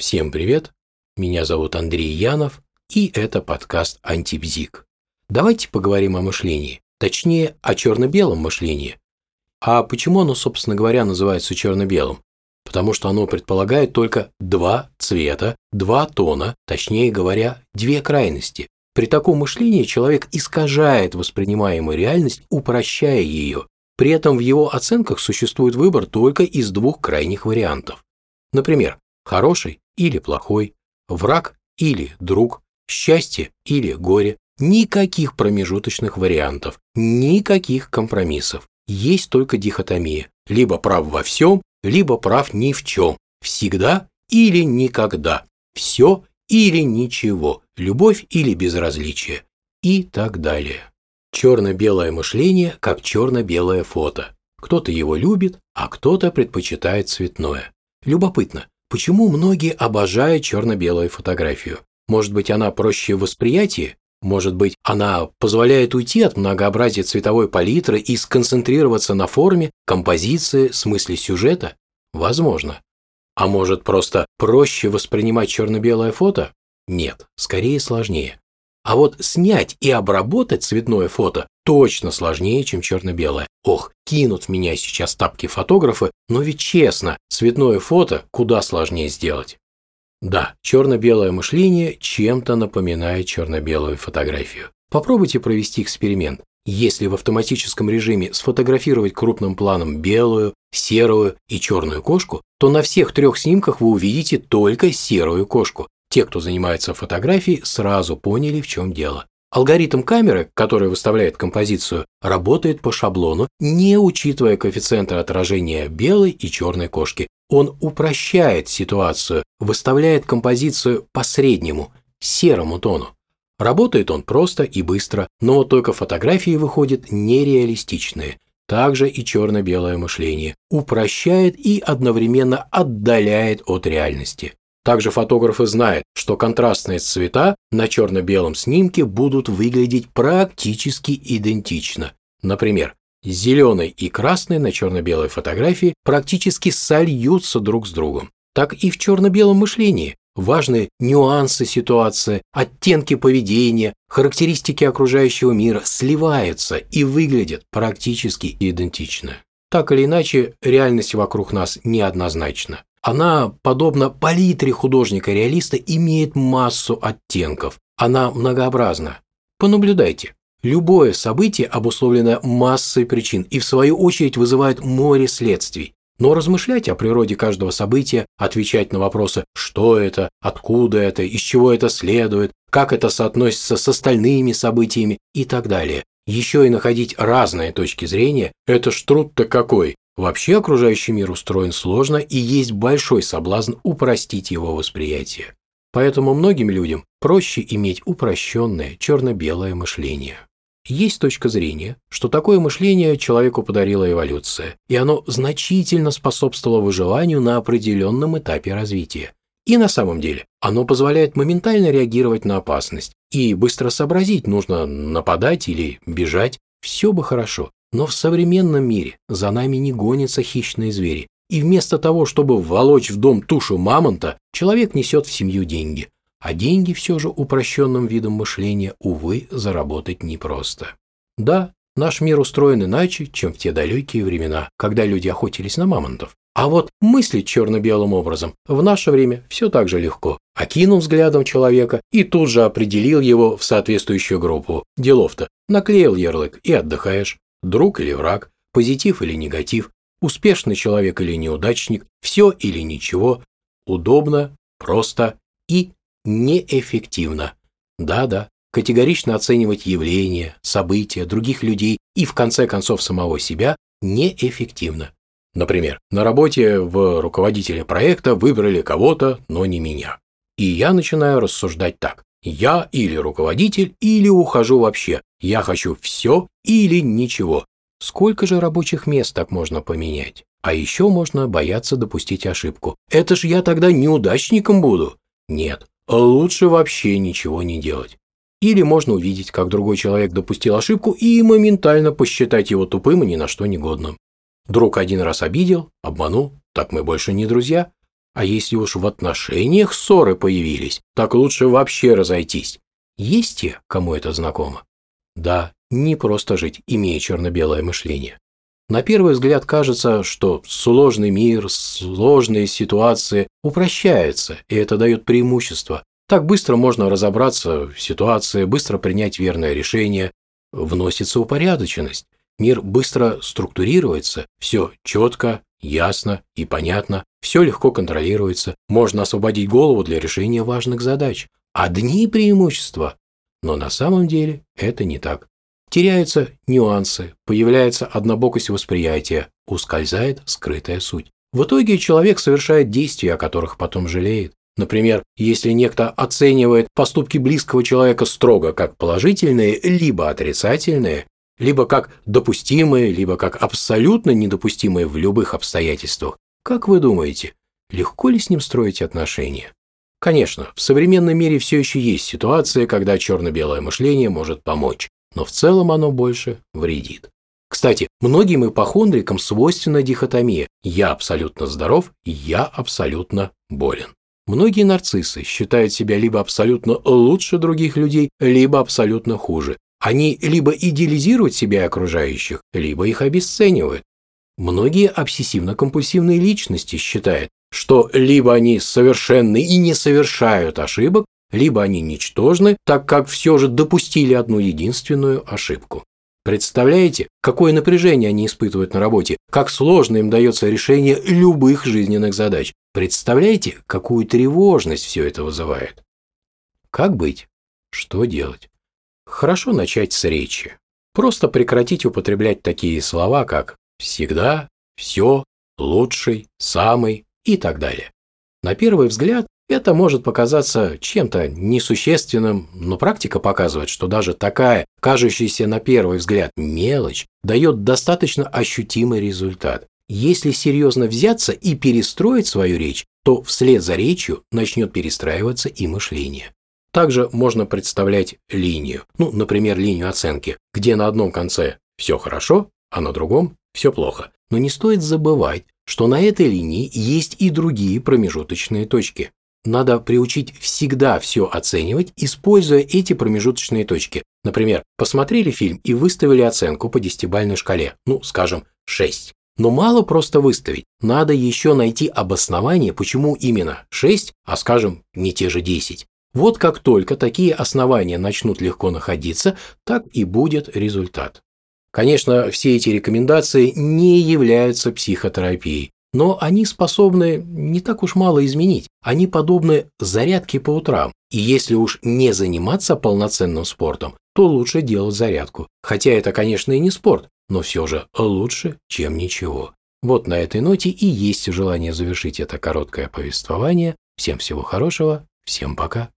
Всем привет! Меня зовут Андрей Янов, и это подкаст «Антибзик». Давайте поговорим о мышлении, точнее, о черно-белом мышлении. А почему оно, собственно говоря, называется черно-белым? Потому что оно предполагает только два цвета, два тона, точнее говоря, две крайности. При таком мышлении человек искажает воспринимаемую реальность, упрощая ее. При этом в его оценках существует выбор только из двух крайних вариантов. Например, хороший или плохой, враг или друг, счастье или горе. Никаких промежуточных вариантов, никаких компромиссов. Есть только дихотомия. Либо прав во всем, либо прав ни в чем. Всегда или никогда. Все или ничего. Любовь или безразличие. И так далее. Черно-белое мышление, как черно-белое фото. Кто-то его любит, а кто-то предпочитает цветное. Любопытно, Почему многие обожают черно-белую фотографию? Может быть, она проще в восприятии? Может быть, она позволяет уйти от многообразия цветовой палитры и сконцентрироваться на форме, композиции, смысле сюжета? Возможно. А может, просто проще воспринимать черно-белое фото? Нет, скорее сложнее. А вот снять и обработать цветное фото точно сложнее, чем черно-белое. Ох, кинут меня сейчас тапки фотографы, но ведь честно, цветное фото куда сложнее сделать. Да, черно-белое мышление чем-то напоминает черно-белую фотографию. Попробуйте провести эксперимент. Если в автоматическом режиме сфотографировать крупным планом белую, серую и черную кошку, то на всех трех снимках вы увидите только серую кошку. Те, кто занимается фотографией, сразу поняли, в чем дело. Алгоритм камеры, который выставляет композицию, работает по шаблону, не учитывая коэффициенты отражения белой и черной кошки. Он упрощает ситуацию, выставляет композицию по среднему, серому тону. Работает он просто и быстро, но только фотографии выходят нереалистичные. Также и черно-белое мышление упрощает и одновременно отдаляет от реальности. Также фотографы знают, что контрастные цвета на черно-белом снимке будут выглядеть практически идентично. Например, зеленый и красный на черно-белой фотографии практически сольются друг с другом. Так и в черно-белом мышлении важные нюансы ситуации, оттенки поведения, характеристики окружающего мира сливаются и выглядят практически идентично. Так или иначе, реальность вокруг нас неоднозначна. Она, подобно палитре художника-реалиста, имеет массу оттенков. Она многообразна. Понаблюдайте. Любое событие обусловлено массой причин и, в свою очередь, вызывает море следствий. Но размышлять о природе каждого события, отвечать на вопросы «что это?», «откуда это?», «из чего это следует?», «как это соотносится с остальными событиями?» и так далее. Еще и находить разные точки зрения – это ж труд-то какой, Вообще окружающий мир устроен сложно и есть большой соблазн упростить его восприятие. Поэтому многим людям проще иметь упрощенное черно-белое мышление. Есть точка зрения, что такое мышление человеку подарила эволюция, и оно значительно способствовало выживанию на определенном этапе развития. И на самом деле оно позволяет моментально реагировать на опасность и быстро сообразить, нужно нападать или бежать, все бы хорошо, но в современном мире за нами не гонятся хищные звери, и вместо того, чтобы волочь в дом тушу мамонта, человек несет в семью деньги. А деньги все же упрощенным видом мышления, увы, заработать непросто. Да, наш мир устроен иначе, чем в те далекие времена, когда люди охотились на мамонтов. А вот мыслить черно-белым образом в наше время все так же легко. Окинул взглядом человека и тут же определил его в соответствующую группу. Делов-то. Наклеил ярлык и отдыхаешь друг или враг, позитив или негатив, успешный человек или неудачник, все или ничего, удобно, просто и неэффективно. Да-да, категорично оценивать явления, события, других людей и в конце концов самого себя неэффективно. Например, на работе в руководителе проекта выбрали кого-то, но не меня. И я начинаю рассуждать так. Я или руководитель, или ухожу вообще. Я хочу все или ничего. Сколько же рабочих мест так можно поменять? А еще можно бояться допустить ошибку. Это ж я тогда неудачником буду. Нет, лучше вообще ничего не делать. Или можно увидеть, как другой человек допустил ошибку и моментально посчитать его тупым и ни на что негодным. Друг один раз обидел, обманул, так мы больше не друзья. А если уж в отношениях ссоры появились, так лучше вообще разойтись. Есть те, кому это знакомо? Да, не просто жить, имея черно-белое мышление. На первый взгляд кажется, что сложный мир, сложные ситуации упрощаются, и это дает преимущество. Так быстро можно разобраться в ситуации, быстро принять верное решение, вносится упорядоченность. Мир быстро структурируется, все четко, ясно и понятно, все легко контролируется, можно освободить голову для решения важных задач. Одни преимущества. Но на самом деле это не так. Теряются нюансы, появляется однобокость восприятия, ускользает скрытая суть. В итоге человек совершает действия, о которых потом жалеет. Например, если некто оценивает поступки близкого человека строго как положительные, либо отрицательные, либо как допустимые, либо как абсолютно недопустимые в любых обстоятельствах, как вы думаете, легко ли с ним строить отношения? Конечно, в современном мире все еще есть ситуация, когда черно-белое мышление может помочь но в целом оно больше вредит. Кстати, многим ипохондрикам свойственна дихотомия «я абсолютно здоров» «я абсолютно болен». Многие нарциссы считают себя либо абсолютно лучше других людей, либо абсолютно хуже. Они либо идеализируют себя и окружающих, либо их обесценивают. Многие обсессивно-компульсивные личности считают, что либо они совершенны и не совершают ошибок, либо они ничтожны, так как все же допустили одну единственную ошибку. Представляете, какое напряжение они испытывают на работе, как сложно им дается решение любых жизненных задач. Представляете, какую тревожность все это вызывает? Как быть? Что делать? Хорошо начать с речи. Просто прекратить употреблять такие слова, как «всегда», «все», «лучший», «самый» и так далее. На первый взгляд это может показаться чем-то несущественным, но практика показывает, что даже такая, кажущаяся на первый взгляд мелочь, дает достаточно ощутимый результат. Если серьезно взяться и перестроить свою речь, то вслед за речью начнет перестраиваться и мышление. Также можно представлять линию, ну, например, линию оценки, где на одном конце все хорошо, а на другом все плохо. Но не стоит забывать, что на этой линии есть и другие промежуточные точки. Надо приучить всегда все оценивать, используя эти промежуточные точки. Например, посмотрели фильм и выставили оценку по десятибальной шкале, ну, скажем, 6. Но мало просто выставить, надо еще найти обоснование, почему именно 6, а скажем, не те же 10. Вот как только такие основания начнут легко находиться, так и будет результат. Конечно, все эти рекомендации не являются психотерапией, но они способны не так уж мало изменить. Они подобны зарядке по утрам. И если уж не заниматься полноценным спортом, то лучше делать зарядку. Хотя это, конечно, и не спорт, но все же лучше, чем ничего. Вот на этой ноте и есть желание завершить это короткое повествование. Всем всего хорошего, всем пока.